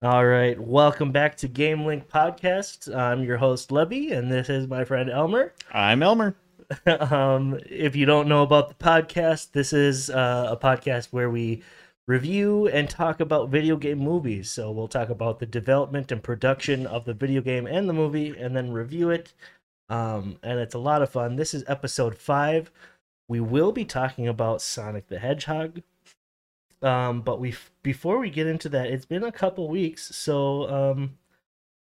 All right, welcome back to Game Link Podcast. I'm your host Lebby, and this is my friend Elmer. I'm Elmer. um, if you don't know about the podcast, this is uh, a podcast where we review and talk about video game movies. So we'll talk about the development and production of the video game and the movie, and then review it. Um, and it's a lot of fun. This is episode five. We will be talking about Sonic the Hedgehog. Um, but we before we get into that, it's been a couple weeks. So, um,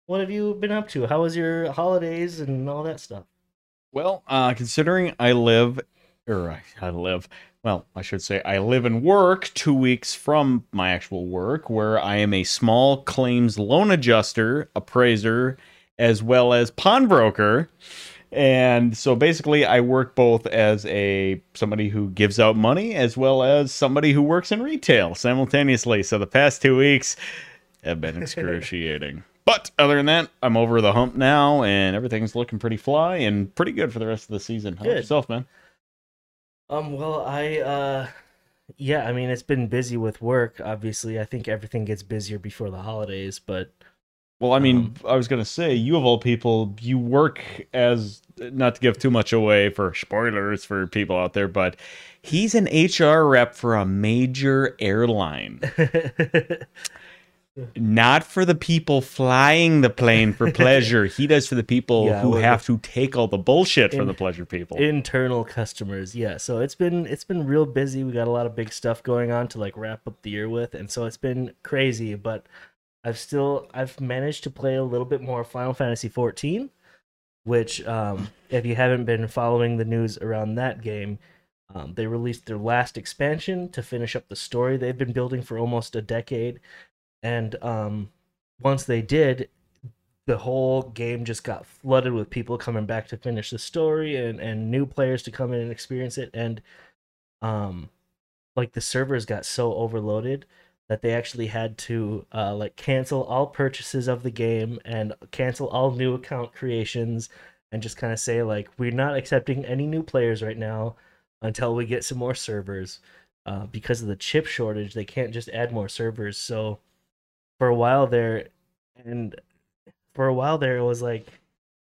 what have you been up to? How was your holidays and all that stuff? Well, uh, considering I live, or I, I live, well, I should say I live and work two weeks from my actual work, where I am a small claims loan adjuster, appraiser, as well as pawnbroker. And so basically I work both as a somebody who gives out money as well as somebody who works in retail simultaneously. So the past 2 weeks have been excruciating. but other than that, I'm over the hump now and everything's looking pretty fly and pretty good for the rest of the season. How about Good. yourself, man? Um, well, I uh yeah, I mean it's been busy with work, obviously. I think everything gets busier before the holidays, but Well, I mean, Um, I was gonna say, you of all people, you work as not to give too much away for spoilers for people out there, but he's an HR rep for a major airline, not for the people flying the plane for pleasure. he does for the people Yeah, who have to take all the bullshit in- the pleasure people. internal customers, yeah. So it's been it's been real busy. We got a lot of big stuff going on to like wrap up the year with, and so it's been crazy, but I've still I've managed to play a little bit more Final Fantasy 14, which um if you haven't been following the news around that game, um, they released their last expansion to finish up the story they've been building for almost a decade. And um, once they did, the whole game just got flooded with people coming back to finish the story and, and new players to come in and experience it. And um, like the servers got so overloaded that they actually had to uh, like cancel all purchases of the game and cancel all new account creations and just kind of say like we're not accepting any new players right now until we get some more servers. Uh, because of the chip shortage they can't just add more servers. So for a while there and for a while there it was like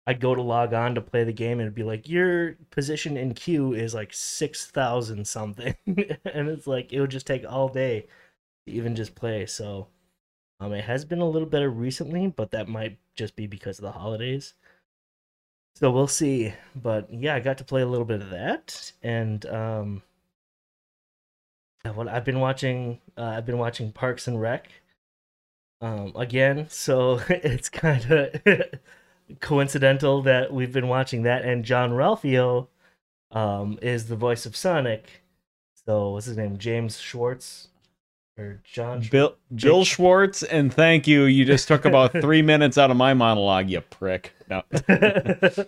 i'd go to log on to play the game and it'd be like your position in queue is like 6000 something. And it's like it would just take all day even just play so um it has been a little better recently but that might just be because of the holidays. So we'll see but yeah i got to play a little bit of that and um what i've been watching uh, i've been watching parks and rec um again so it's kind of coincidental that we've been watching that and john ralphio um is the voice of sonic. So what's his name? James schwartz or john Schwartz? Bill Bill Schwartz, and thank you. You just took about three minutes out of my monologue, you prick. No.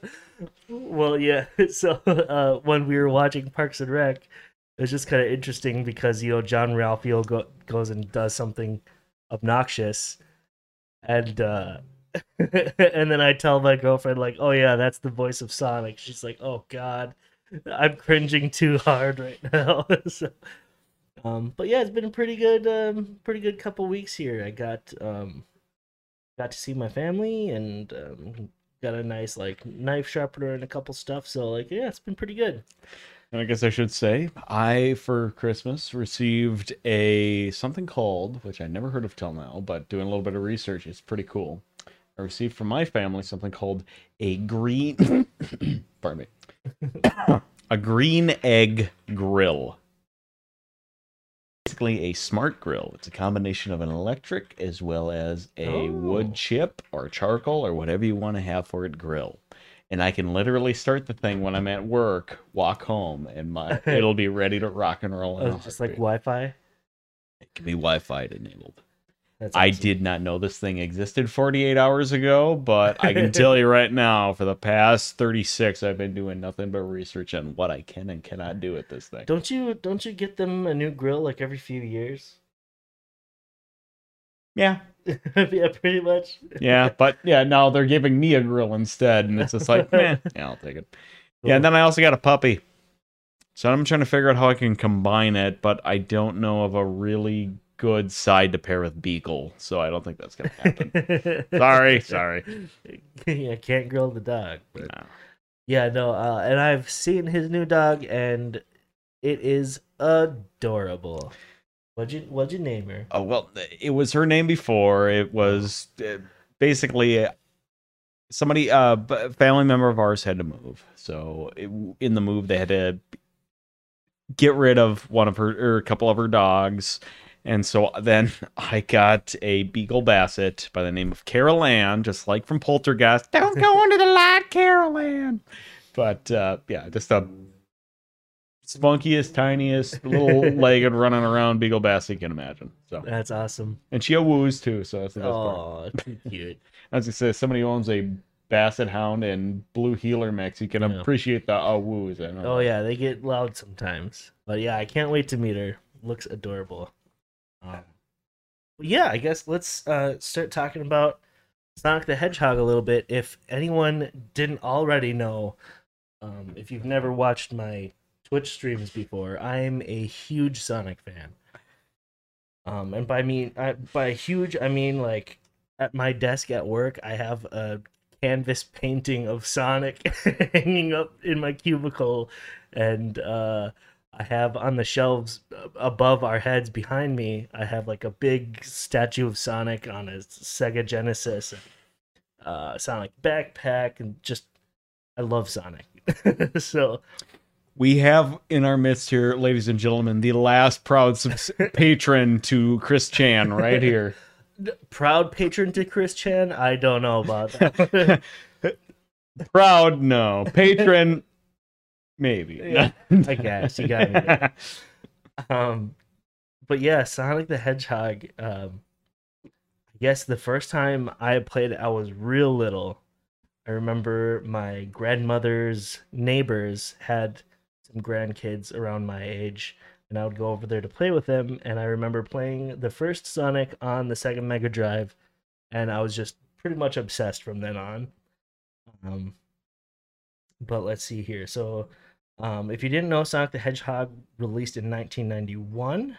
well, yeah. So uh, when we were watching Parks and Rec, it was just kind of interesting because you know Jean-Ralphio go- goes and does something obnoxious, and uh, and then I tell my girlfriend like, "Oh yeah, that's the voice of Sonic." She's like, "Oh God, I'm cringing too hard right now." so, um, but yeah, it's been a pretty good, um, pretty good couple weeks here. I got um, got to see my family and um, got a nice like knife sharpener and a couple stuff. So like, yeah, it's been pretty good. And I guess I should say, I for Christmas received a something called, which I never heard of till now, but doing a little bit of research, it's pretty cool. I received from my family something called a green, pardon me, a green egg grill. Basically, a smart grill. It's a combination of an electric as well as a Oh. wood chip or charcoal or whatever you want to have for it grill and I can literally start the thing when I'm at work, walk home, and my it'll be ready to rock and roll. Oh, just like. Wi-Fi. it can be Wi-Fi enabled. That's I did not know this thing existed 48 hours ago, but I can tell you right now, for the past 36, I've been doing nothing but research on what I can and cannot do with this thing. Don't you don't you get them a new grill like every few years? Yeah, yeah, pretty much. yeah, but yeah, now they're giving me a grill instead, and it's just like, man, yeah, I'll take it. Yeah, and then I also got a puppy. So I'm trying to figure out how I can combine it, but I don't know of a really good side to pair with Beagle, so I don't think that's gonna happen. sorry, sorry. yeah, can't grill the dog. But No. yeah, no, uh, and I've seen his new dog, and it is adorable. What'd you What'd you name her? Oh well, it was her name before. It was uh, basically uh, somebody, uh, family member of ours had to move. So it, in the move, they had to get rid of one of her or a couple of her dogs. And so then I got a Beagle Basset by the name of Carol Ann, just like from Poltergeist. Don't go into the light, Carol Ann. But uh, yeah, just a spunkiest, tiniest, little legged running around Beagle Basset you can imagine. So That's awesome. and she woos too, so that's the best part. Oh, too cute. As I say, somebody who owns a Basset Hound and Blue Heeler mix, you can Yeah. appreciate the uh, woos. I know. Oh yeah, they get loud sometimes. But yeah, I can't wait to meet her. Looks adorable. Um, yeah, I guess let's uh, start talking about Sonic the Hedgehog a little bit. If anyone didn't already know, um, if you've never watched my Twitch streams before, I'm a huge Sonic fan. Um, and by mean I, by huge, I mean like at my desk at work, I have a canvas painting of Sonic hanging up in my cubicle, and uh, I have on the shelves above our heads behind me, I have like a big statue of Sonic on a Sega Genesis, uh, Sonic backpack, and just I love Sonic. so We have in our midst here, ladies and gentlemen, the last proud subs- patron to Chris Chan right here. proud patron to Chris Chan. I don't know about that. Proud, no. Patron, maybe. Yeah, I guess you got me. Um, but yeah, Sonic the Hedgehog. Um, I guess the first time I played it, I was real little. I remember my grandmother's neighbors had some grandkids around my age, and I would go over there to play with them. And I remember playing the first Sonic on the Sega Mega Drive, and I was just pretty much obsessed from then on. Um, but let's see here. So, um, if you didn't know, Sonic the Hedgehog released in 1991.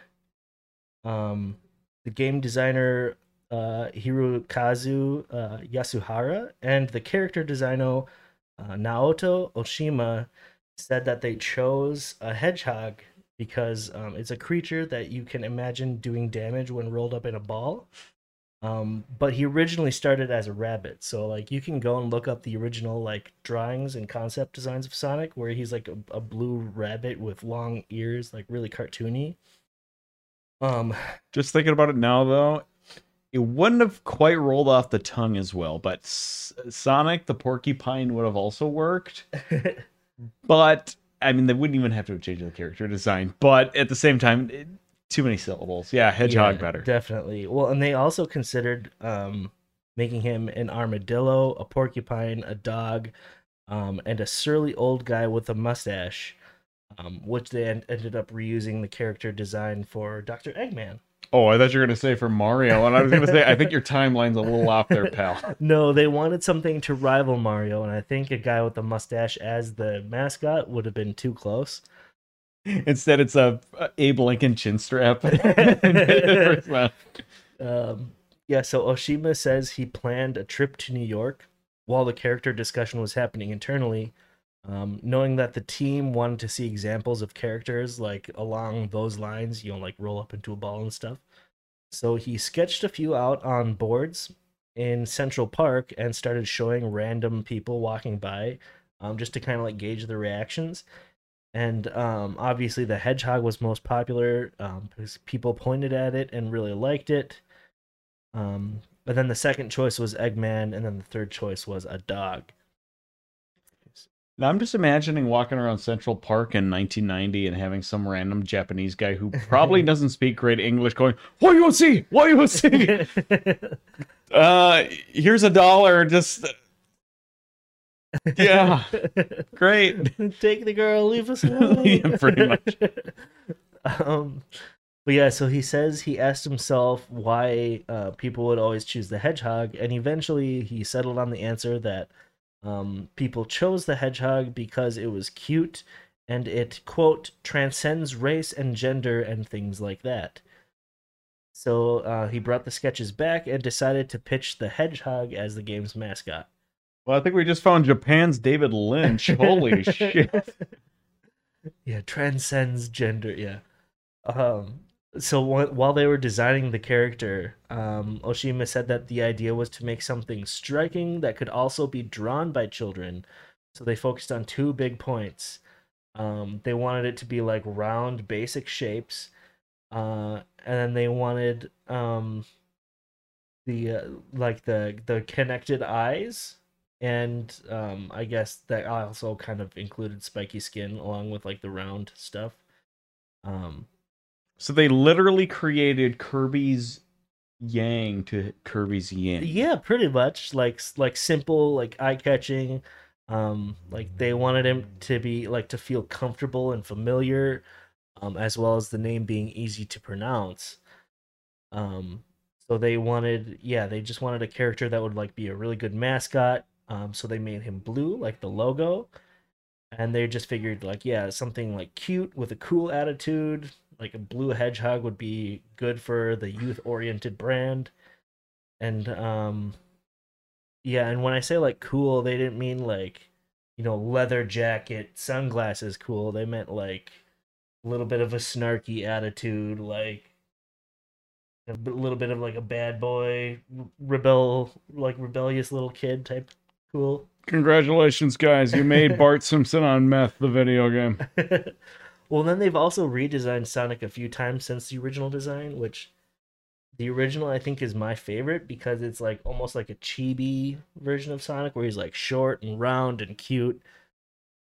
Um, the game designer uh, Hirokazu uh, Yasuhara and the character designer uh, Naoto Oshima said that they chose a hedgehog because um, it's a creature that you can imagine doing damage when rolled up in a ball. Um, but he originally started as a rabbit, so like you can go and look up the original like drawings and concept designs of Sonic, where he's like a, a blue rabbit with long ears, like really cartoony. Um, Just thinking about it now, though, it wouldn't have quite rolled off the tongue as well. But S- Sonic the Porcupine would have also worked. But I mean, they wouldn't even have to have changed the character design. But at the same time, it, too many syllables. Yeah, hedgehog Yeah, better. Definitely. Well, and they also considered um making him an armadillo, a porcupine, a dog, um, and a surly old guy with a mustache, um, which they en- ended up reusing the character design for Dr. Eggman. Oh, I thought you were gonna say for Mario, and I was gonna say I think your timeline's a little off there, pal. No, they wanted something to rival Mario, and I think a guy with a mustache as the mascot would have been too close. Instead, it's a, Abe Lincoln chin strap. Um, yeah, so Oshima says he planned a trip to New York while the character discussion was happening internally, um, knowing that the team wanted to see examples of characters like along those lines, you know, like roll up into a ball and stuff. So he sketched a few out on boards in Central Park and started showing random people walking by, um, just to kind of like gauge the reactions. And um, obviously, the hedgehog was most popular um, because people pointed at it and really liked it. Um, but then the second choice was Eggman, and then the third choice was a dog. Now I'm just imagining walking around Central Park in 1990 and having some random Japanese guy who probably doesn't speak great English going, "What you want to see? What you want to see? Uh, here's a dollar. Just yeah, great. Take the girl, leave us alone. Yeah, pretty much. um, but yeah, so he says he asked himself why uh, people would always choose the hedgehog, and eventually he settled on the answer that um, people chose the hedgehog because it was cute and it quote transcends race and gender and things like that. So uh, he brought the sketches back and decided to pitch the hedgehog as the game's mascot. Well, I think we just found Japan's David Lynch. Holy shit. Yeah, transcends gender. Yeah. Um. So wh- while they were designing the character, um, Oshima said that the idea was to make something striking that could also be drawn by children. So they focused on two big points. Um, they wanted it to be like round, basic shapes, uh, and then they wanted um, the uh, like the the connected eyes and um i guess that also kind of included spiky skin along with like the round stuff um So they literally created Kirby's Yang to Kirby's Yin. yeah pretty much like like simple like eye-catching um like they wanted him to be like to feel comfortable and familiar um as well as the name being easy to pronounce um so they wanted yeah they just wanted a character that would like be a really good mascot um so they made him blue like the logo. And they just figured like yeah something like cute with a cool attitude like a blue hedgehog would be good for the youth oriented brand. And um yeah and when i say like cool they didn't mean like you know leather jacket sunglasses cool. They meant like a little bit of a snarky attitude like a little bit of like a bad boy rebel like rebellious little kid type cool Congratulations, guys. You made Bart Simpson on meth, the video game. well, then they've also redesigned Sonic a few times since the original design, which the original I think is my favorite because it's like almost like a chibi version of Sonic where he's like short and round and cute.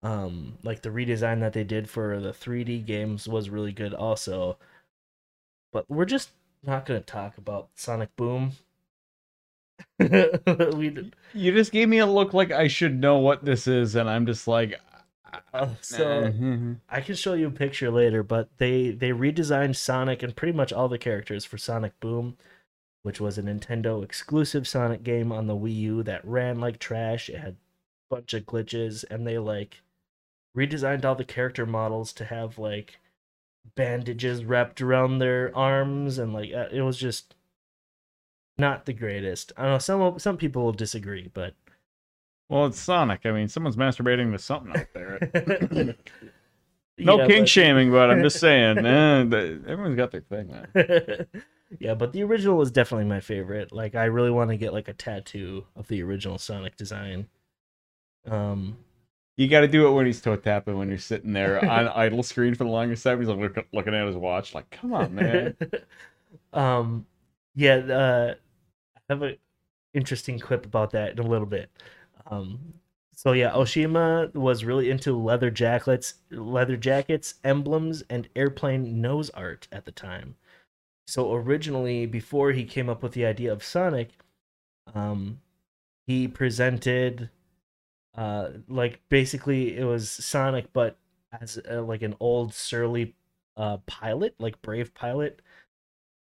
Um, like the redesign that they did for the 3D games was really good also. But we're just not gonna talk about Sonic Boom. we did, You just gave me a look like I should know what this is, and I'm just like. uh, so Mhm. I can show you a picture later, but they they redesigned Sonic and pretty much all the characters for Sonic Boom, which was a Nintendo exclusive Sonic game on the Wii U that ran like trash. It had a bunch of glitches, and they like redesigned all the character models to have like bandages wrapped around their arms, and like uh, it was just not the greatest. I don't know. Some some people will disagree, but Well, it's Sonic. I mean, someone's masturbating to something out there. no Yeah, king but- shaming, but I'm just saying, eh, everyone's got their thing, man. yeah, but the original was definitely my favorite. Like I really want to get like a tattoo of the original Sonic design. Um You got to do it when he's toe tapping when you're sitting there on idle screen for the longest time. He's like look, looking at his watch, like, "Come on, man." um yeah, uh have a interesting quip about that in a little bit. Um so yeah, Oshima was really into leather jackets, leather jackets, emblems, and airplane nose art at the time. So originally, before he came up with the idea of Sonic, um, he presented, uh, like basically it was Sonic, but as uh, like an old surly, uh, pilot, like brave pilot.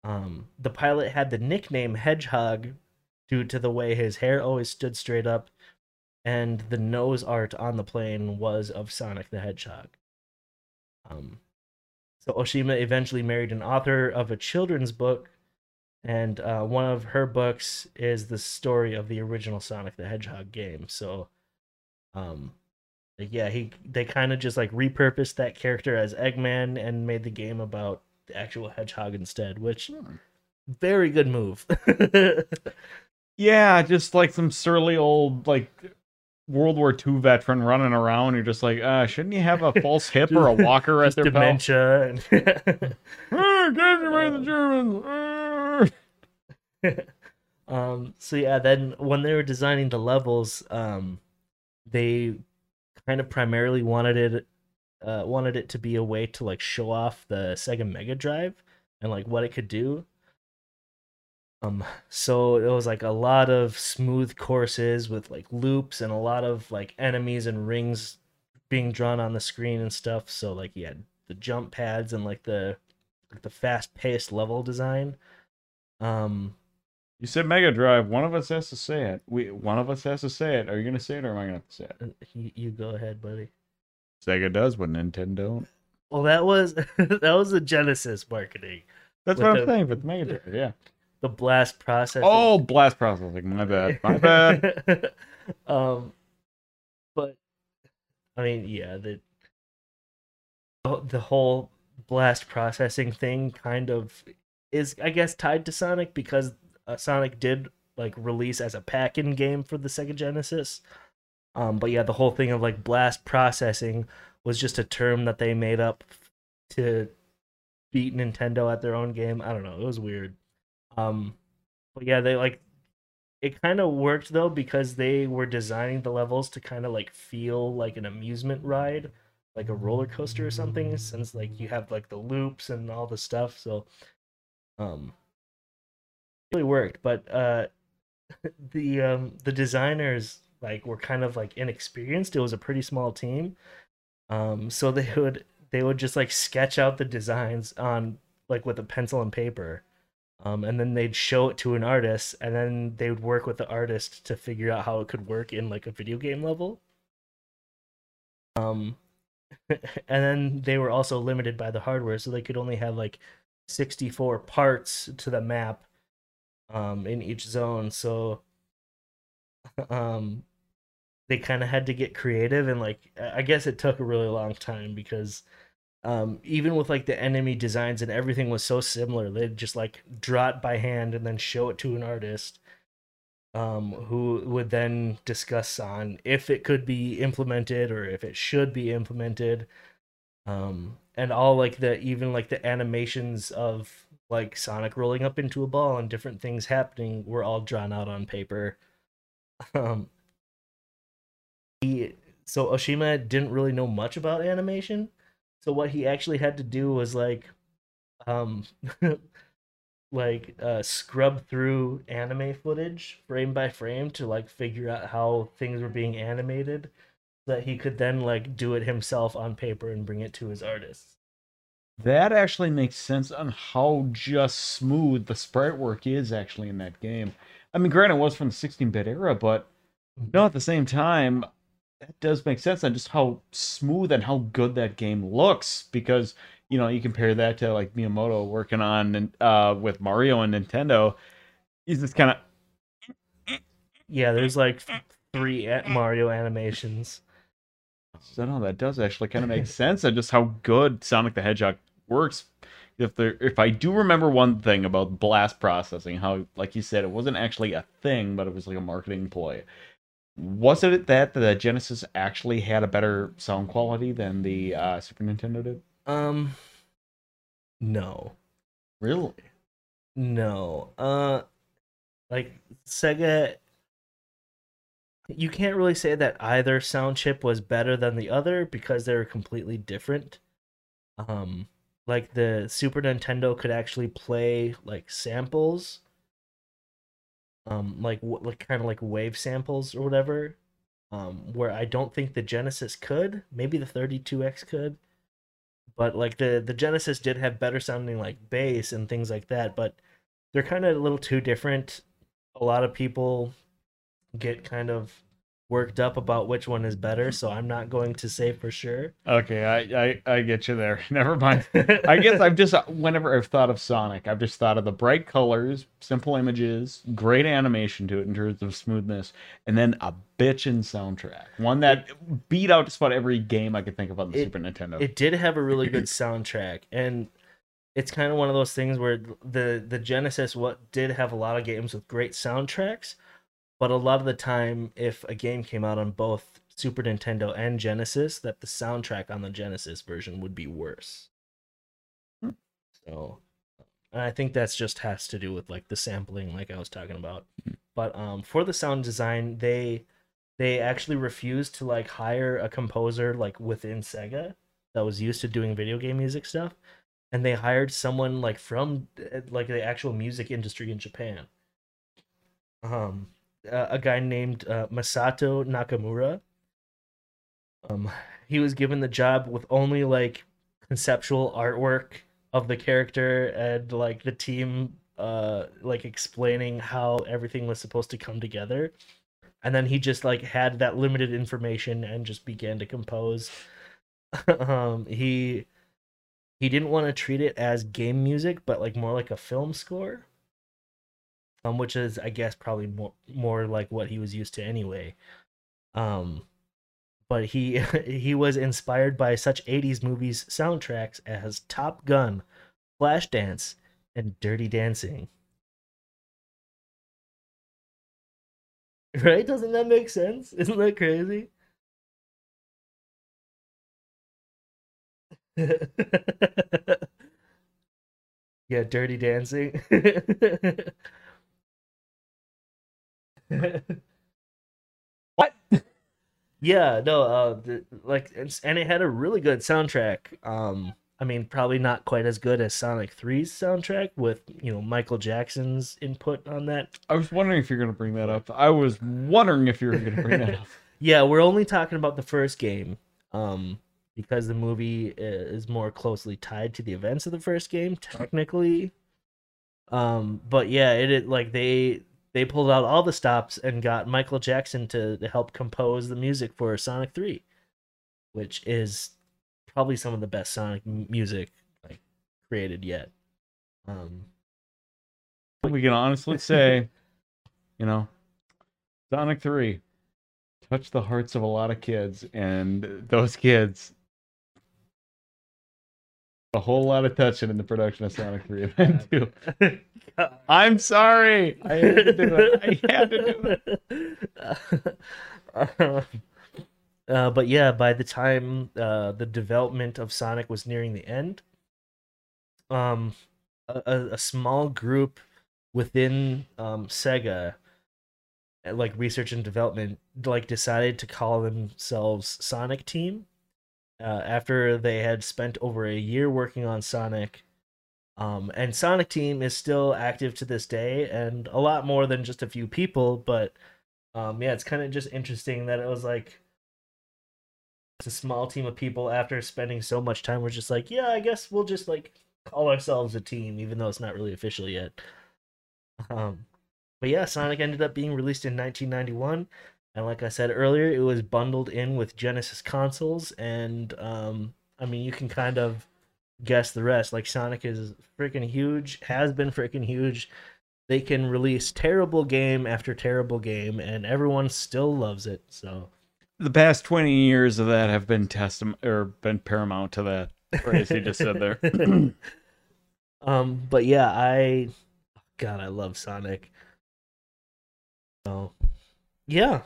Um, the pilot had the nickname Hedgehog due to the way his hair always stood straight up, and the nose art on the plane was of Sonic the Hedgehog. Um, so Oshima eventually married an author of a children's book, and uh, one of her books is the story of the original Sonic the Hedgehog game. So, um, yeah, he they kind of just like repurposed that character as Eggman and made the game about the actual hedgehog instead, which very good move. Yeah, just like some surly old like World War II veteran running around. You're just like, uh, shouldn't you have a false hip or a walker at Just their belt? dementia and Ah, get away the Germans. Um so yeah then when they were designing the levels um they kind of primarily wanted it uh wanted it to be a way to like show off the Sega Mega Drive and like what it could do um so it was like a lot of smooth courses with like loops and a lot of like enemies and rings being drawn on the screen and stuff so like you had the jump pads and like the like the fast paced level design um You said Mega Drive. One of us has to say it. We one of us has to say it. Are you gonna say it or am I gonna say it? Uh, You, you go ahead, buddy. Sega does, what Nintendo. don't. Well, that was that was the Genesis marketing. That's what I'm saying. But the Mega Drive, yeah. the blast process. Oh, blast processing. My bad. My bad. um, but I mean, yeah, the the whole blast processing thing kind of is, I guess, tied to Sonic because uh, Sonic did like release as a pack-in game for the Sega Genesis. Um, but yeah, the whole thing of like blast processing was just a term that they made up to beat Nintendo at their own game. I don't know. It was weird. Um, but yeah, they like it kind of worked though because they were designing the levels to kind of like feel like an amusement ride, like a roller coaster or something. Since like you have like the loops and all the stuff, so um, it really worked. But uh, the um the designers like were kind of like inexperienced. It was a pretty small team, um, so they would they would just like sketch out the designs on like with a pencil and paper. Um, and then they'd show it to an artist and then they would work with the artist to figure out how it could work in like a video game level. Um and then they were also limited by the hardware so they could only have like 64 parts to the map um in each zone. So um they kind of had to get creative and like i guess it took a really long time because um, even with like the enemy designs and everything was so similar, they'd just like draw it by hand and then show it to an artist, um, who would then discuss on if it could be implemented or if it should be implemented, um, and all like the even like the animations of like Sonic rolling up into a ball and different things happening were all drawn out on paper. Um, he so Oshima didn't really know much about animation. So what he actually had to do was like um like uh scrub through anime footage frame by frame to like figure out how things were being animated so that he could then like do it himself on paper and bring it to his artists. That actually makes sense on how just smooth the sprite work is actually in that game. I mean, granted, it was from the 16-bit era, but no, at the same time, that does make sense on just how smooth and how good that game looks. Because you know, you compare that to like Miyamoto working on uh with Mario and Nintendo. He's just kind of yeah there's like three mario animations So no, that does actually kind of make sense on just how good Sonic the Hedgehog works. If there, if I do remember one thing about blast processing, how like you said, it wasn't actually a thing, but it was like a marketing ploy. Was it that the Genesis actually had a better sound quality than the uh, Super Nintendo did? um no Really? No. Uh like Sega you can't really say that either sound chip was better than the other because they were completely different. Um like the Super Nintendo could actually play like samples um like like kind of like wave samples or whatever. Um where I don't think the Genesis could. Maybe the 32X could but like the the Genesis did have better sounding like bass and things like that, but they're kind of a little too different. A lot of people get kind of worked up about which one is better, so I'm not going to say for sure. Okay, I, I I get you there. Never mind. I guess I've just whenever I've thought of Sonic, I've just thought of the bright colors, simple images, great animation to it in terms of smoothness, and then a bitchin' soundtrack. One that beat out just about every game I could think of on the It- Super Nintendo. it did have a really good soundtrack and it's kind of one of those things where the the Genesis what did have a lot of games with great soundtracks, but a lot of the time if a game came out on both Super Nintendo and Genesis, that the soundtrack on the Genesis version would be worse. Hmm. So, and I think that's just has to do with like the sampling, like I was talking about. But um, for the sound design, they they actually refused to like hire a composer like within Sega that was used to doing video game music stuff and they hired someone like from uh, like the actual music industry in Japan um a, a guy named uh, Masato Nakamura. Um he was given the job with only like conceptual artwork of the character and like the team uh like explaining how everything was supposed to come together. And then he just like had that limited information and just began to compose. Um he he didn't want to treat it as game music, but like more like a film score. Um, which is I guess probably more more like what he was used to anyway. Um, but he he was inspired by such 80s movies soundtracks as Top Gun, Flashdance, and Dirty Dancing. Right? Doesn't that make sense? Isn't that crazy? yeah, Dirty Dancing. What? Yeah, no, uh, the, like, and, and it had a really good soundtrack. Um, I mean, probably not quite as good as Sonic 3's soundtrack with, you know, Michael Jackson's input on that. I was wondering if you're going to bring that up. I was wondering if you were going to bring that up. Yeah, we're only talking about the first game, um, because the movie is more closely tied to the events of the first game, technically. Um, but yeah, it, it like they they pulled out all the stops and got Michael Jackson to, to help compose the music for Sonic 3, which is probably some of the best Sonic m- music like created yet. Um, we can honestly say, you know, Sonic 3 touched the hearts of a lot of kids, and those kids a whole lot of touching in the production of Sonic 3 event too. I'm sorry. I had to do it. I had to do it. uh, but yeah, by the time uh, the development of Sonic was nearing the end, um, a, a- small group within um, Sega, like research and development, like decided to call themselves Sonic Team. Uh, after they had spent over a year working on Sonic, um, and Sonic Team is still active to this day, and a lot more than just a few people. But um, yeah, it's kind of just interesting that it was like it's a small team of people after spending so much time. We're just like, yeah, I guess we'll just like call ourselves a team, even though it's not really official yet. Um, but yeah, Sonic ended up being released in 1991, and like I said earlier, it was bundled in with Genesis consoles, and um, I mean, you can kind of guess the rest. Like Sonic is freaking huge, has been freaking huge. They can release terrible game after terrible game, and everyone still loves it. So The past 20 years of that have been testament or been paramount to that phrase you just said there. um, but yeah, I, God, I love Sonic. So, yeah.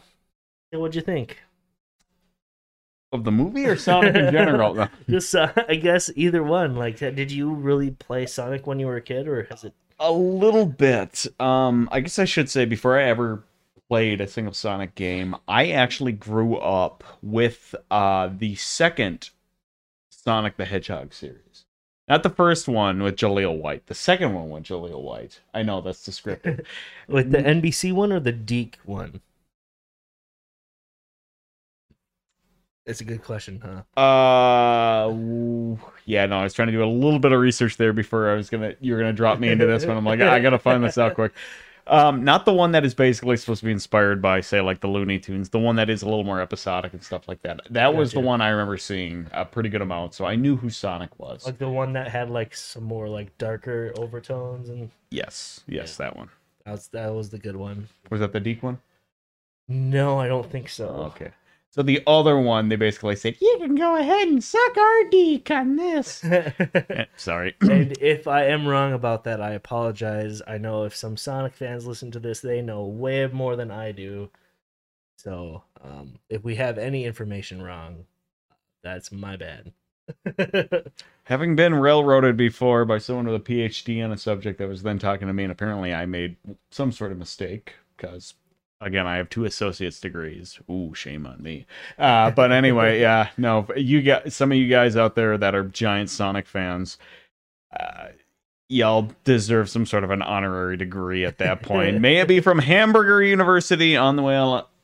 What'd you think? of the movie or Sonic in general? Just, uh, I guess either one. Like, did you really play Sonic when you were a kid, or has it? A little bit. Um, I guess I should say before I ever played a single Sonic game, I actually grew up with uh the second Sonic the Hedgehog series. Not the first one with Jaleel White. The second one with Jaleel White. I know that's descriptive. With the NBC one or the DiC one? It's a good question, huh? Uh, yeah, no, I was trying to do a little bit of research there before I was gonna you were gonna drop me into this one. I'm like, I gotta find this out quick. Um, not the one that is basically supposed to be inspired by, say, like the Looney Tunes. The one that is a little more episodic and stuff like that. That was the one I remember seeing a pretty good amount, so I knew who Sonic was. Like the one that had like some more like darker overtones, and yes, yes, that one. that was that was the good one. Was that the DiC one? No, I don't think so. Okay. So the other one, they basically said, "You can go ahead and suck our Deke on this." Eh, Sorry. and if I am wrong about that, I apologize. I know if some Sonic fans listen to this, they know way more than I do. So, um, if we have any information wrong, that's my bad. Having been railroaded before by someone with a PhD on a subject that was then talking to me, and apparently I made some sort of mistake because, again, I have two associate's degrees. Ooh, shame on me. Uh, but anyway, yeah, no, you got some of you guys out there that are giant Sonic fans. Uh, y'all deserve some sort of an honorary degree at that point. May it be from Hamburger University on the way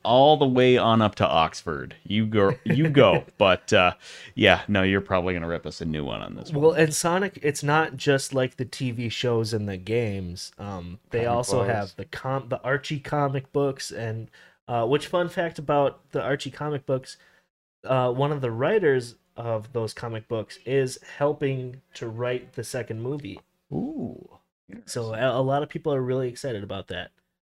all the way on up to Oxford. You go, you go. but uh, yeah, no, you're probably gonna rip us a new one on this one. well, and Sonic, it's not just like the TV shows and the games. Um, they Comic also books. have the com the Archie comic books, and uh, which fun fact about the Archie comic books? Uh, one of the writers of those comic books is helping to write the second movie. Ooh. So a, a lot of people are really excited about that.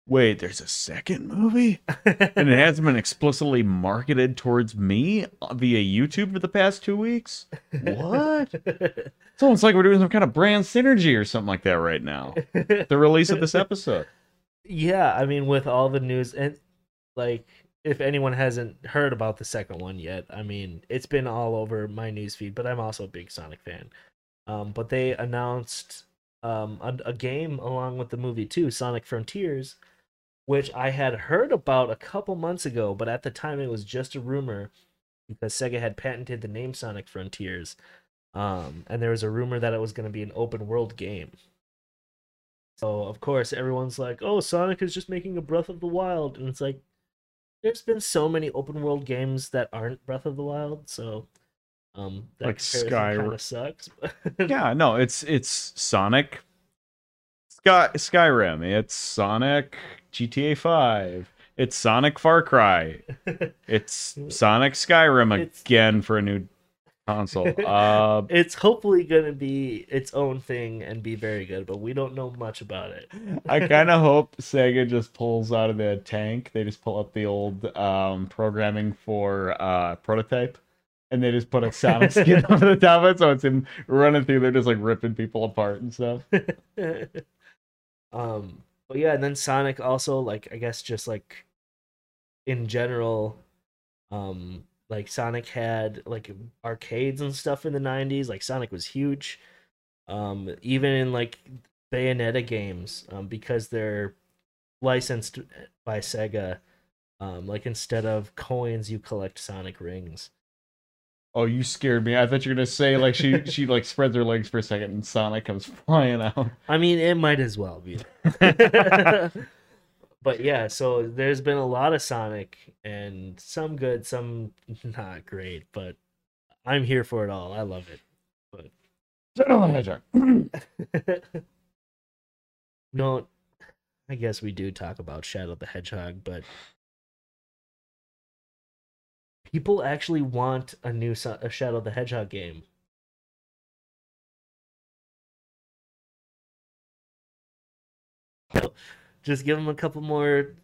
Wait, there's a second movie? and it hasn't been explicitly marketed towards me via YouTube for the past two weeks? What? it's almost like we're doing some kind of brand synergy or something like that right now. The release of this episode. yeah, I mean, with all the news and like, if anyone hasn't heard about the second one yet, I mean, it's been all over my newsfeed. But I'm also a big Sonic fan. Um, but they announced um a, a game along with the movie too, Sonic Frontiers, which I had heard about a couple months ago, but at the time it was just a rumor because Sega had patented the name Sonic Frontiers. Um, and there was a rumor that it was going to be an open world game. So of course everyone's like, "Oh, Sonic is just making a Breath of the Wild," and it's like, there's been so many open world games that aren't Breath of the Wild, so um, that Like kind of sucks. Yeah, no, it's it's Sonic Sky Skyrim. It's Sonic GTA 5. It's Sonic Far Cry. It's Sonic Skyrim It's- again for a new console. Uh it's hopefully gonna be its own thing and be very good, but we don't know much about it. I kind of hope Sega just pulls out of the tank. They just pull up the old um, programming for uh, prototype, and they just put a Sonic skin on the top of it, so it's him running through there, just like ripping people apart and stuff. um but yeah and then sonic also like i guess just like in general um like sonic had like arcades and stuff in the 90s like sonic was huge. Um even in like bayonetta games um because they're licensed by sega um like instead of coins you collect sonic rings Oh, you scared me. I thought you were gonna say like she she like spreads her legs for a second and Sonic comes flying out. I mean, it might as well be. but yeah, so there's been a lot of Sonic and some good, some not great, but I'm here for it all. I love it. Shadow the Hedgehog. no, I guess we do talk about Shadow the Hedgehog, but people actually want a new a Shadow the Hedgehog game. Just give them a couple more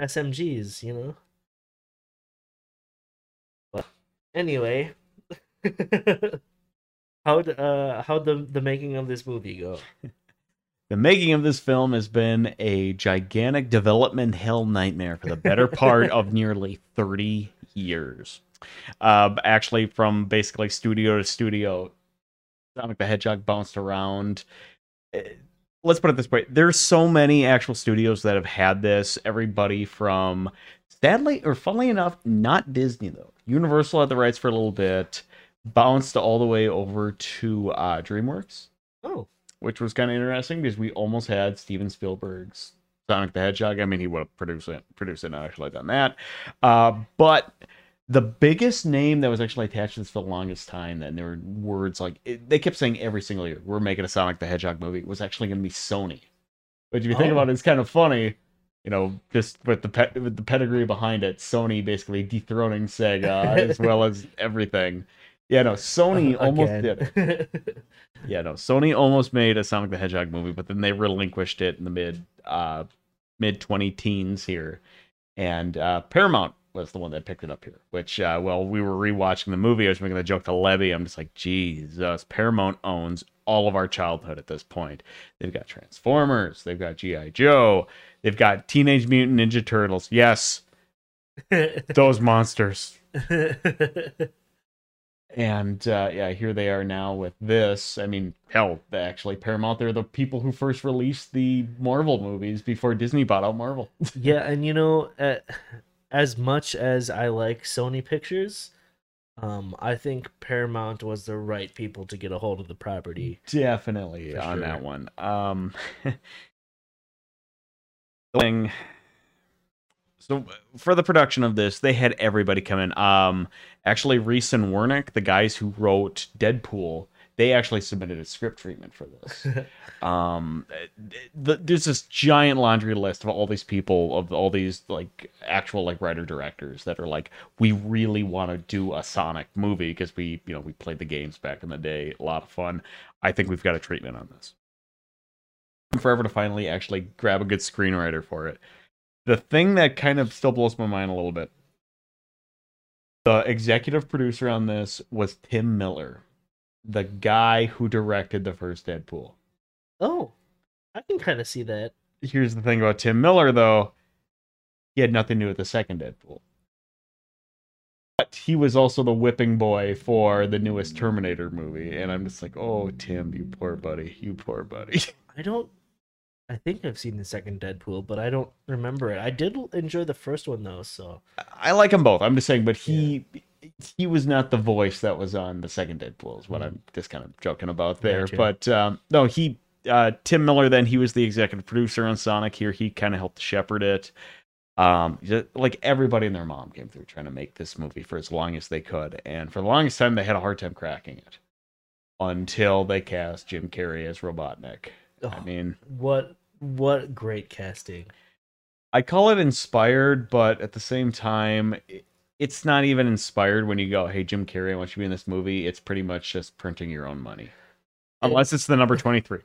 SMGs, you know. But anyway, how uh how the the making of this movie go? The making of this film has been a gigantic development hell nightmare for the better part of nearly 30 years. Uh, actually, from basically studio to studio, Sonic the Hedgehog bounced around. Eh, Let's put it this way: there's so many actual studios that have had this. Everybody from, sadly or funnily enough, not Disney though. Universal had the rights for a little bit, bounced all the way over to uh, DreamWorks Oh, which was kind of interesting because we almost had Steven Spielberg's Sonic the Hedgehog. I mean, he would have produced it, produced it, and actually done that. Uh, but the biggest name that was actually attached to this for the longest time, then there were words like it, they kept saying every single year, "We're making a Sonic the Hedgehog movie." Was actually going to be Sony. But if you think Oh. about it, it's kind of funny. You know, just with the pet with the pedigree behind it, Sony basically dethroning Sega as well as everything. Yeah, no, Sony almost did it. Yeah, no. Sony almost made a Sonic the Hedgehog movie, but then they relinquished it in the mid uh mid twenty teens here. And uh Paramount was the one that picked it up here. Which uh well we were rewatching the movie, I was making the joke to Lebby. I'm just like, Jesus, Paramount owns all of our childhood at this point. They've got Transformers, they've got G.I. Joe, they've got Teenage Mutant Ninja Turtles. Yes, those monsters. And uh, yeah, here they are now with this. I mean, hell, actually, Paramount, they're the people who first released the Marvel movies before Disney bought out Marvel. yeah, and you know, uh, as much as I like Sony Pictures, um, I think Paramount was the right people to get a hold of the property. Definitely on sure. that one. Um, thing. So for the production of this, they had everybody come in. Um, actually, Reese and Wernick, the guys who wrote Deadpool, they actually submitted a script treatment for this. um, the, there's this giant laundry list of all these people of all these like actual like writer directors that are like, we really want to do a Sonic movie because we you know we played the games back in the day, a lot of fun. I think we've got a treatment on this. Forever to finally actually grab a good screenwriter for it. The thing that kind of still blows my mind a little bit. The executive producer on this was Tim Miller, the guy who directed the first Deadpool. Oh, I can kind of see that. Here's the thing about Tim Miller, though. He had nothing to do with the second Deadpool. But he was also the whipping boy for the newest Terminator movie. And I'm just like, oh, Tim, you poor buddy. You poor buddy. I don't. I think I've seen the second Deadpool, but I don't remember it. I did enjoy the first one though, so I like them both. I'm just saying, but he he was not the voice that was on the second Deadpool. Is what I'm just kind of joking about there. Gotcha. But um, no, he uh, Tim Miller. Then he was the executive producer on Sonic. Here, he kind of helped shepherd it. Um, like everybody and their mom came through trying to make this movie for as long as they could, and for the longest time they had a hard time cracking it until they cast Jim Carrey as Robotnik. I Oh, mean, what what great casting. I call it inspired, but at the same time, i- it's not even inspired when you go, "Hey, Jim Carrey, I want you to be in this movie." It's pretty much just printing your own money, unless it's the number twenty-three.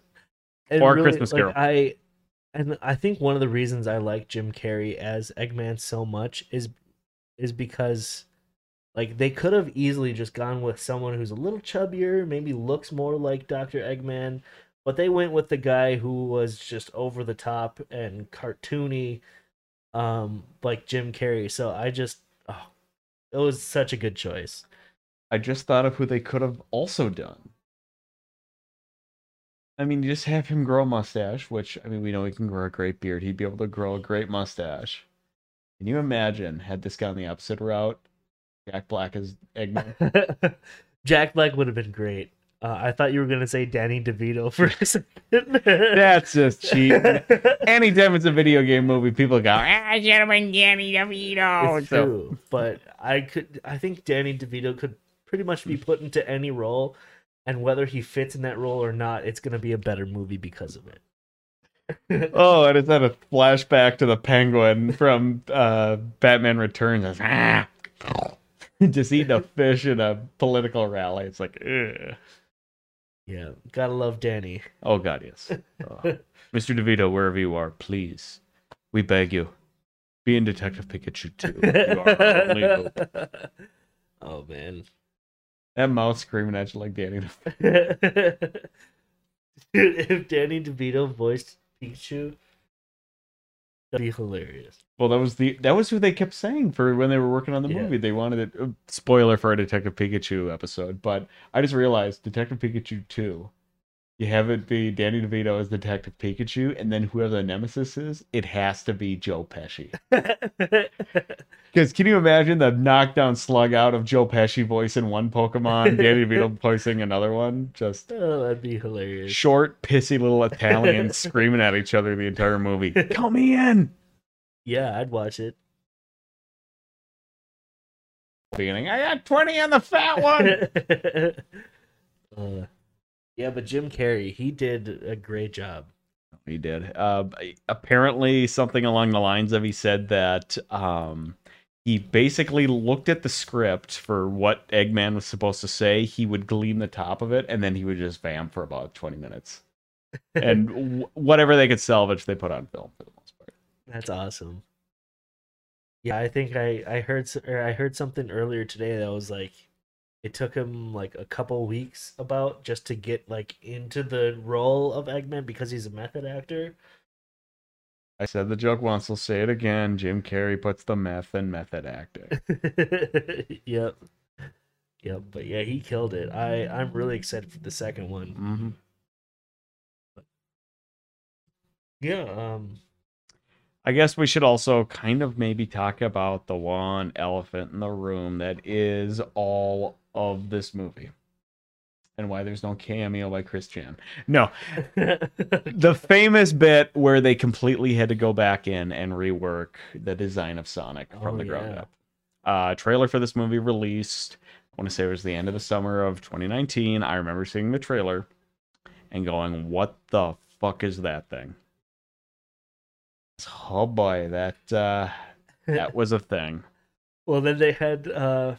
Or Christmas Carol. I and I think one of the reasons I like Jim Carrey as Eggman so much is is because like they could have easily just gone with someone who's a little chubbier, maybe looks more like Dr. Eggman, but they went with the guy who was just over the top and cartoony um like Jim Carrey. So I just oh, it was such a good choice. I just thought of who they could have also done. I mean, you just have him grow a mustache, which I mean, we know he can grow a great beard. He'd be able to grow a great mustache. Can you imagine had this guy gone the opposite route? Jack Black as Eggman. Jack Black would have been great. Uh, I thought you were gonna say Danny DeVito for a second. That's just cheap. it's Anytime it's a video game movie, people go, ah, gentlemen, Danny DeVito. So, true, but I could. I think Danny DeVito could pretty much be put into any role, and whether he fits in that role or not, it's gonna be a better movie because of it. oh, and it's had a flashback to the penguin from uh, Batman Returns. Ah, just eating a fish in a political rally. It's like, ugh. Yeah, gotta love Danny. oh god, yes. Oh. Mr. DeVito, wherever you are, please, we beg you, be in Detective Pikachu too. You are our only hope. oh man. That mouse screaming at you like Danny. DeVito. Dude, if Danny DeVito voiced Pikachu, that'd be hilarious. Well, that was the that was who they kept saying for when they were working on the Yeah. movie. They wanted it. uh, Spoiler for our Detective Pikachu episode, but I just realized Detective Pikachu two. You have it be Danny DeVito as Detective Pikachu, and then whoever the nemesis is, it has to be Joe Pesci. Because can you imagine the knockdown slug out of Joe Pesci voicing one Pokemon, Danny DeVito voicing another one? Just oh, that'd be hilarious. short, pissy little Italians screaming at each other the entire movie. Call me in. Yeah, I'd watch it. Beginning, I got twenty on the fat one. Uh, yeah, but Jim Carrey, he did a great job. He did. Uh, apparently, something along the lines of he said that um, he basically looked at the script for what Eggman was supposed to say. He would glean the top of it, and then he would just vamp for about twenty minutes. And w- whatever they could salvage, they put on film for the most part. That's awesome. Yeah, I think I I heard or I heard something earlier today that was like it took him like a couple weeks about just to get like into the role of Eggman because he's a method actor. I said the joke once. I'll say it again. Jim Carrey puts the meth in method acting. yep. Yep, but yeah, he killed it. I I'm really excited for the second one. hmm Yeah, um I guess we should also kind of maybe talk about the one elephant in the room that is all of this movie and why there's no cameo by Chris Chan. No, the famous bit where they completely had to go back in and rework the design of Sonic from Oh, the ground yeah. up. Uh, trailer for this movie released. I want to say it was the end of the summer of 2019. I remember seeing the trailer and going, "What the fuck is that thing?" Oh boy, that uh, that was a thing. Well, then they had uh,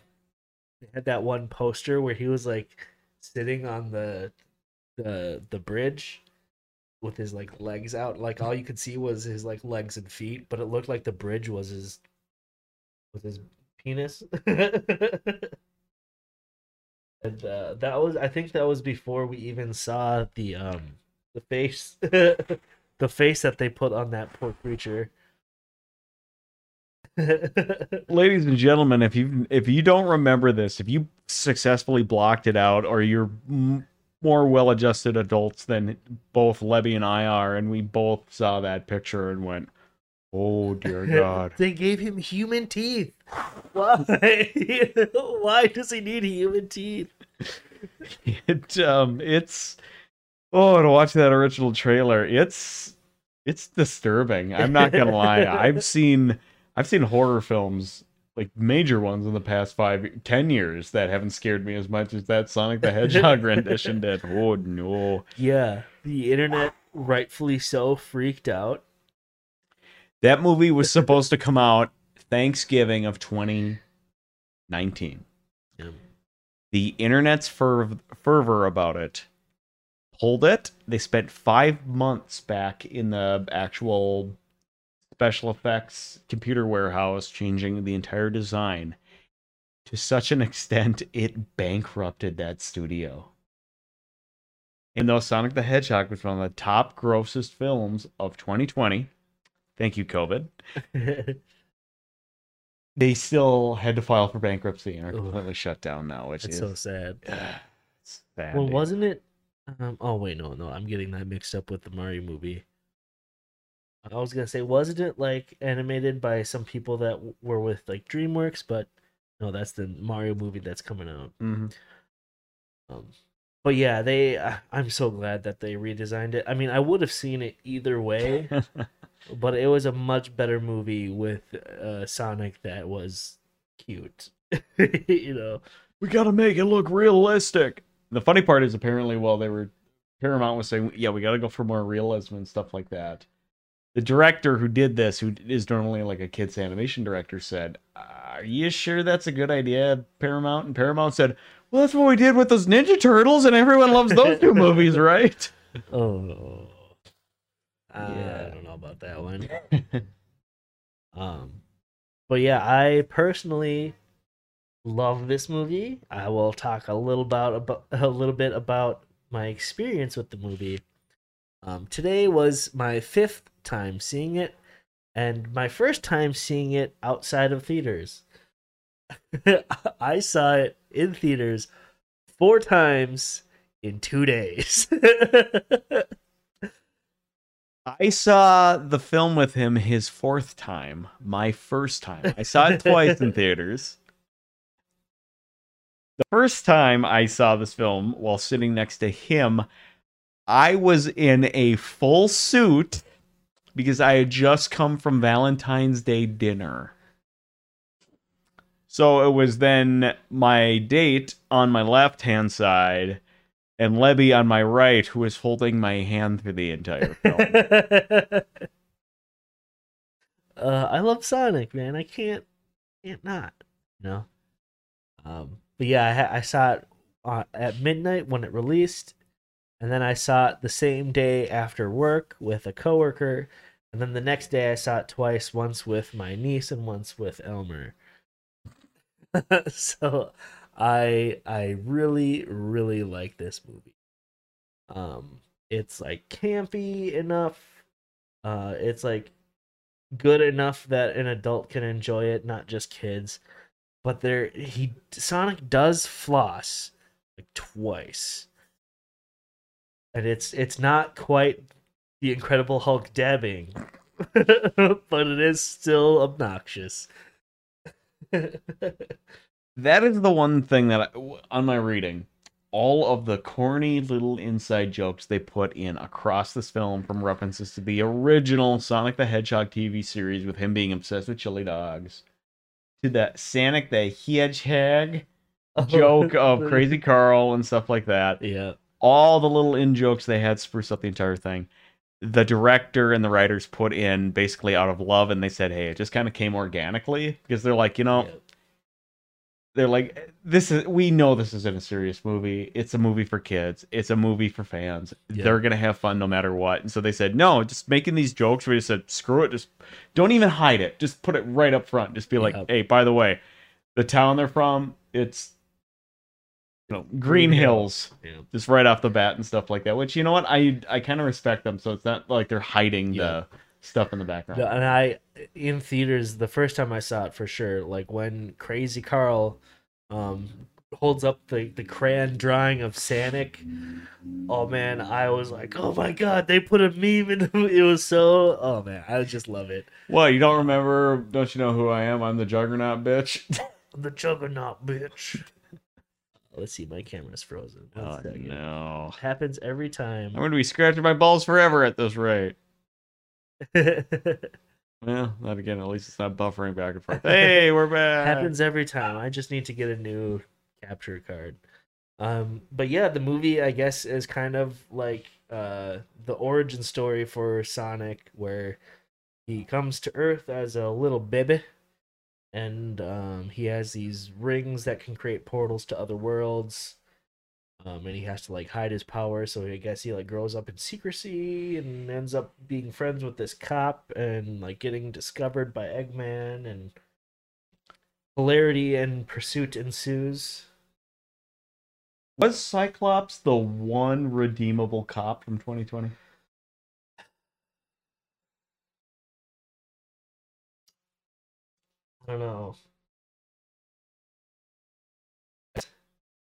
they had that one poster where he was like sitting on the the the bridge with his like legs out. Like all you could see was his like legs and feet, but it looked like the bridge was his with his penis. and uh, that was I think that was before we even saw the um the face the face that they put on that poor creature. Ladies and gentlemen, if you if you don't remember this, if you successfully blocked it out, or you're m- more well-adjusted adults than both Lebby and I are, and we both saw that picture and went, "Oh dear God!" they gave him human teeth. Why? Why does he need human teeth? it um, it's oh to watch that original trailer, it's it's disturbing. I'm not gonna lie. I've seen I've seen horror films like major ones in the past five, ten years that haven't scared me as much as that Sonic the Hedgehog rendition did. Oh no! Yeah, the internet rightfully so freaked out. That movie was supposed to come out Thanksgiving of 2019. Yeah. The internet's ferv- fervor about it pulled it. They spent five months back in the actual special effects computer warehouse changing the entire design to such an extent it bankrupted that studio. And though Sonic the Hedgehog was one of the top grossest films of 2020, thank you, COVID, they still had to file for bankruptcy and are Ugh. completely shut down now, which It's is so sad. it's sad, Well, dude. wasn't it? Um, oh wait, no, no, I'm getting that mixed up with the Mario movie. I was gonna say, wasn't it like animated by some people that w- were with like DreamWorks? But no, that's the Mario movie that's coming out. Mhm. Um, but yeah, they. I- I'm so glad that they redesigned it. I mean, I would have seen it either way, but it was a much better movie with uh, Sonic that was cute. you know. we gotta make it look realistic. The funny part is apparently while they were Paramount was saying, yeah, we gotta go for more realism and stuff like that. The director who did this, who is normally like a kids animation director, said, "Are you sure that's a good idea, Paramount?" And Paramount said, "Well, that's what we did with those Ninja Turtles, and everyone loves those two movies, right?" Oh. Uh, Yeah. I don't know about that one. Um, but yeah, I personally love this movie. I will talk a little about, about a little bit about my experience with the movie. Um, today was my fifth time seeing it, and my first time seeing it outside of theaters. I saw it in theaters four times in two days. I saw the film with him his fourth time, my first time. I saw it twice in theaters. The first time I saw this film while sitting next to him, I was in a full suit because I had just come from Valentine's Day dinner. So it was then my date on my left hand side and Lebby on my right, who was holding my hand through the entire film. uh, I love Sonic, man. I can't, can't not. You know. Um, but yeah, I, I saw it uh, at midnight when it released, and then I saw it the same day after work with a coworker, and then the next day I saw it twice, once with my niece and once with Elmer. so, I I really really like this movie. Um, it's like campy enough. Uh, it's like good enough that an adult can enjoy it, not just kids. But there, he Sonic does floss like twice, and it's it's not quite the Incredible Hulk dabbing, but it is still obnoxious. that is the one thing that I, on my reading all of the corny little inside jokes they put in across this film from references to the original sonic the hedgehog tv series with him being obsessed with chili dogs to the sonic the hedgehog oh, joke of Crazy Carl and stuff like that. Yeah. All the little in jokes they had spruce up the entire thing. The director and the writers put in basically out of love, and they said, "Hey, it just kind of came organically because they're like, you know, yeah. they're like, this is we know this isn't a serious movie. It's a movie for kids. It's a movie for fans. Yeah. They're gonna have fun no matter what. And so they said, no, just making these jokes. We just said, screw it. Just don't even hide it. Just put it right up front. Just be like, Yeah. hey, by the way, the town they're from, it's know Green Green Hill. Hills. Yeah. Just right off the bat and stuff like that. Which you know what, I I kind of respect them. So it's not like they're hiding Yeah. the stuff in the background. And I in theaters the first time I saw it for sure, like when Crazy Carl um holds up the the crayon drawing of Sanic. Oh man, I was like, oh my god, they put a meme in. The, it was so. Oh man, I just love it. Well, you don't remember? Don't you know who I am? I'm the Juggernaut, bitch. The Juggernaut, bitch. Let's see, my camera's frozen. One oh second. no. Happens every time. I'm gonna be scratching my balls forever at this rate. Well, that again, at least it's not buffering back and forth. Hey, we're back. happens every time. I just need to get a new capture card. Um, but yeah, the movie I guess is kind of like uh the origin story for Sonic, where he comes to Earth as a little baby, and um, he has these rings that can create portals to other worlds. Um, and he has to like hide his power, so I guess he like grows up in secrecy and ends up being friends with this cop and like getting discovered by Eggman and hilarity and pursuit ensues. Was Cyclops the one redeemable cop from 2020? Don't know.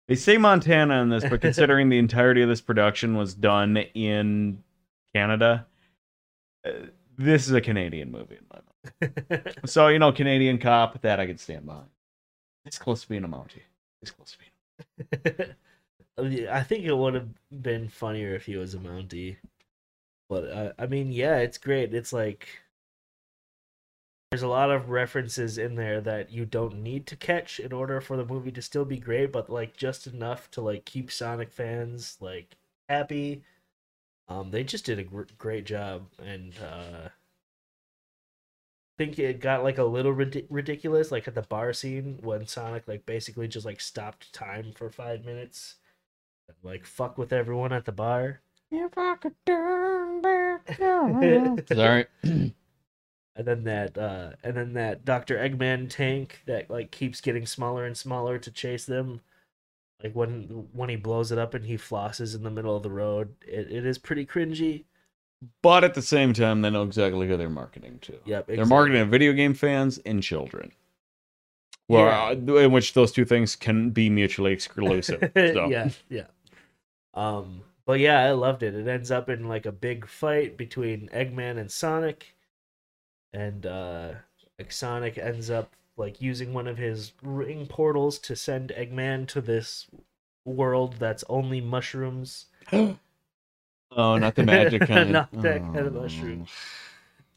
They say Montana in this, but considering the entirety of this production was done in Canada, uh, this is a Canadian movie in my mind. So you know, Canadian cop that I could stand behind. It's close to being a Mountie. It's close to being. I think it would have been funnier if he was a Mountie. But uh, I mean, yeah, it's great. It's like there's a lot of references in there that you don't need to catch in order for the movie to still be great, but like just enough to like keep Sonic fans like happy. Um, they just did a gr- great job, and uh, I think it got like a little rid- ridiculous, like at the bar scene when Sonic like basically just like stopped time for five minutes, and, like fuck with everyone at the bar. If I could turn back time. Sorry. and then that uh and then that Dr. Eggman tank that like keeps getting smaller and smaller to chase them. Like when when he blows it up and he flosses in the middle of the road, it, it is pretty cringy. But at the same time, they know exactly who they're marketing to. Yep, They're marketing to video game fans and children. Well, Yeah. uh, in which those two things can be mutually exclusive. So. yeah, yeah. Um, but yeah, I loved it. It ends up in like a big fight between Eggman and Sonic, and uh, Sonic ends up like using one of his ring portals to send Eggman to this world that's only mushrooms. Oh, not the magic kind. Not that kind of Oh. mushroom.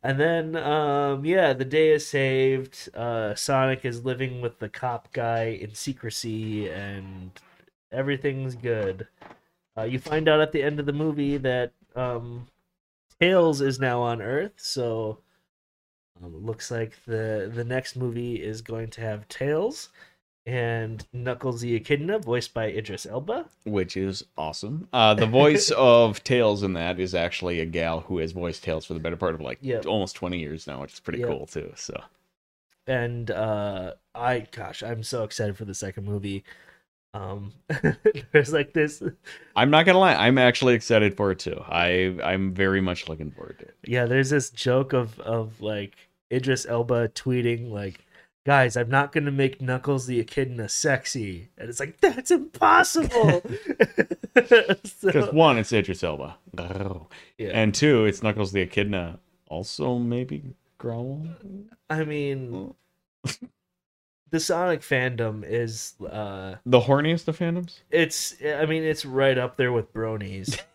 And then, um, yeah, the day is saved. Uh, Sonic is living with the cop guy in secrecy, and everything's good. Uh, you find out at the end of the movie that um, Tails is now on Earth, so um, looks like the the next movie is going to have Tails and Knuckles the Echidna, voiced by Idris Elba. Which is awesome. Uh, the voice of Tails in that is actually a gal who has voiced Tails for the better part of like Yep. almost 20 years now, which is pretty Yep. cool too. So and uh i gosh i'm so excited for the second movie um there's like this I'm not gonna lie, I'm actually excited for it too. I I'm very much looking forward to it. yeah there's this joke of of like idris elba tweeting like guys i'm not gonna make knuckles the echidna sexy and it's like that's impossible Because so, one, it's Idris Elba, yeah. and two, it's Knuckles the Echidna. Also, maybe Growl. i mean the sonic fandom is uh The horniest of fandoms. it's i mean it's right up there with bronies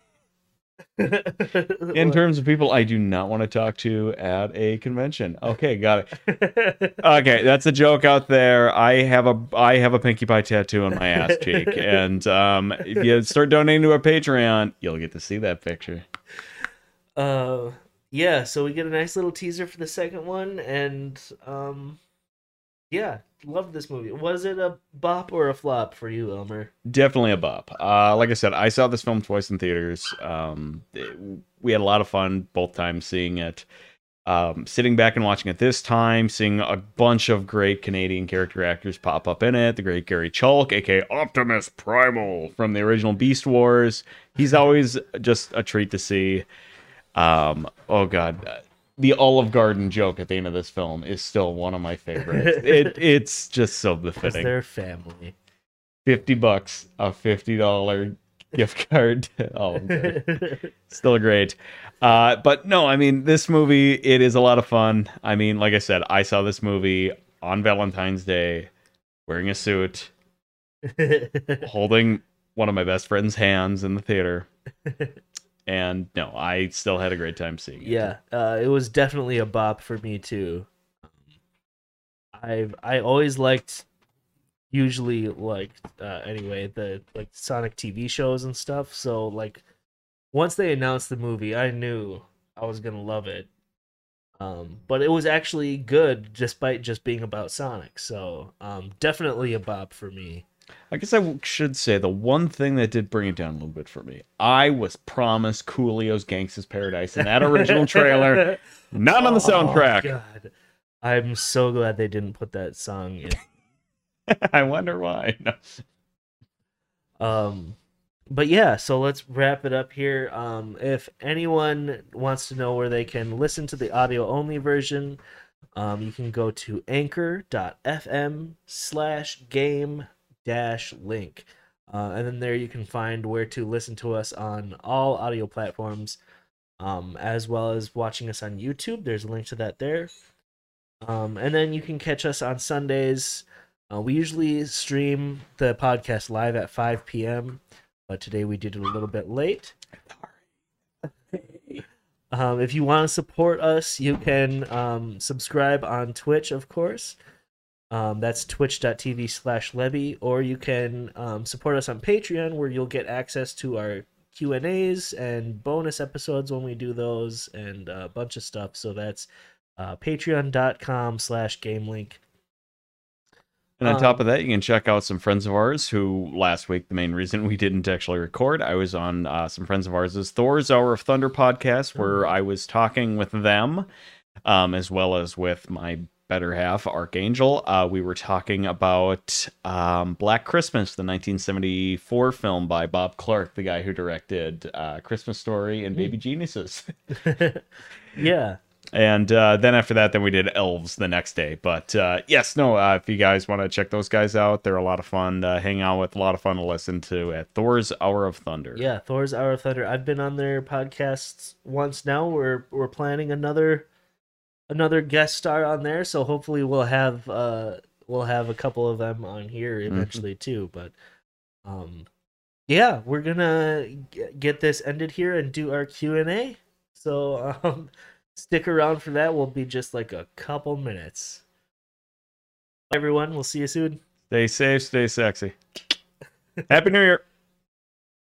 In terms of people I do not want to talk to at a convention. Okay, got it. Okay, that's a joke out there. I have a I have a Pinkie Pie tattoo on my ass cheek, and um, if you start donating to our Patreon, you'll get to see that picture. uh, yeah. So we get a nice little teaser for the second one, and um, yeah, loved this movie. Was it a bop or a flop for you, Elmer? Definitely a bop. Uh, like I said, I saw this film twice in theaters. Um, it- we had a lot of fun both times seeing it. Um, sitting back and watching it this time, seeing a bunch of great Canadian character actors pop up in it. The great Gary Chalk, aka Optimus Primal from the original Beast Wars. He's always just a treat to see. Um, oh god, the Olive Garden joke at the end of this film is still one of my favorites. it it's just so befitting. they're family. 50 bucks, a $50 gift card. to Olive Garden. Still great. Uh, but no, I mean, this movie, it is a lot of fun. I mean, like I said, I saw this movie on Valentine's Day wearing a suit, holding one of my best friend's hands in the theater. And no, I still had a great time seeing it. yeah, uh, it was definitely a bop for me too. I I always liked, usually like uh, anyway the like Sonic TV shows and stuff. So like, once they announced the movie, I knew I was gonna love it. Um, but it was actually good despite just being about Sonic. So um, definitely a bop for me. I guess I should say the one thing that did bring it down a little bit for me. I was promised Coolio's Gangsta's Paradise in that original trailer, not on the Oh, soundtrack. God. I'm so glad they didn't put that song in. I wonder why. No. Um, but yeah, so let's wrap it up here. Um, if anyone wants to know where they can listen to the audio only version, um, you can go to anchor.fm slash game dash link. Uh, and then there you can find where to listen to us on all audio platforms, um, as well as watching us on YouTube. There's a link to that there. Um, and then you can catch us on Sundays. Uh, we usually stream the podcast live at 5 p.m., but today we did it a little bit late. Um, if you want to support us, you can um, subscribe on Twitch, of course. Um, that's twitch.tv slash Lebbi, or you can um, support us on Patreon, where you'll get access to our Q and A's and bonus episodes when we do those, and a bunch of stuff. So that's uh, patreon.com slash GameLink. And on Um, top of that, you can check out some friends of ours who last week, the main reason we didn't actually record, I was on uh, some friends of ours' Thor's Hour of Thunder podcast where I was talking with them um, as well as with my better half, Archangel. Uh, we were talking about um, Black Christmas, the 1974 film by Bob Clark, the guy who directed uh, Christmas Story and Baby Geniuses. yeah. And uh, then after that, then we did Elves the next day. But uh, yes, no, uh, if you guys want to check those guys out, they're a lot of fun to hang out with, a lot of fun to listen to at Thor's Hour of Thunder. Yeah, Thor's Hour of Thunder. I've been on their podcasts once now. We're we're planning another another guest star on there, so hopefully we'll have uh we'll have a couple of them on here eventually too. But um yeah, we're gonna g- get this ended here and do our Q and A. So um stick around for that. We'll be just like a couple minutes. Everyone, we'll see you soon. Stay safe, stay sexy. Happy New Year.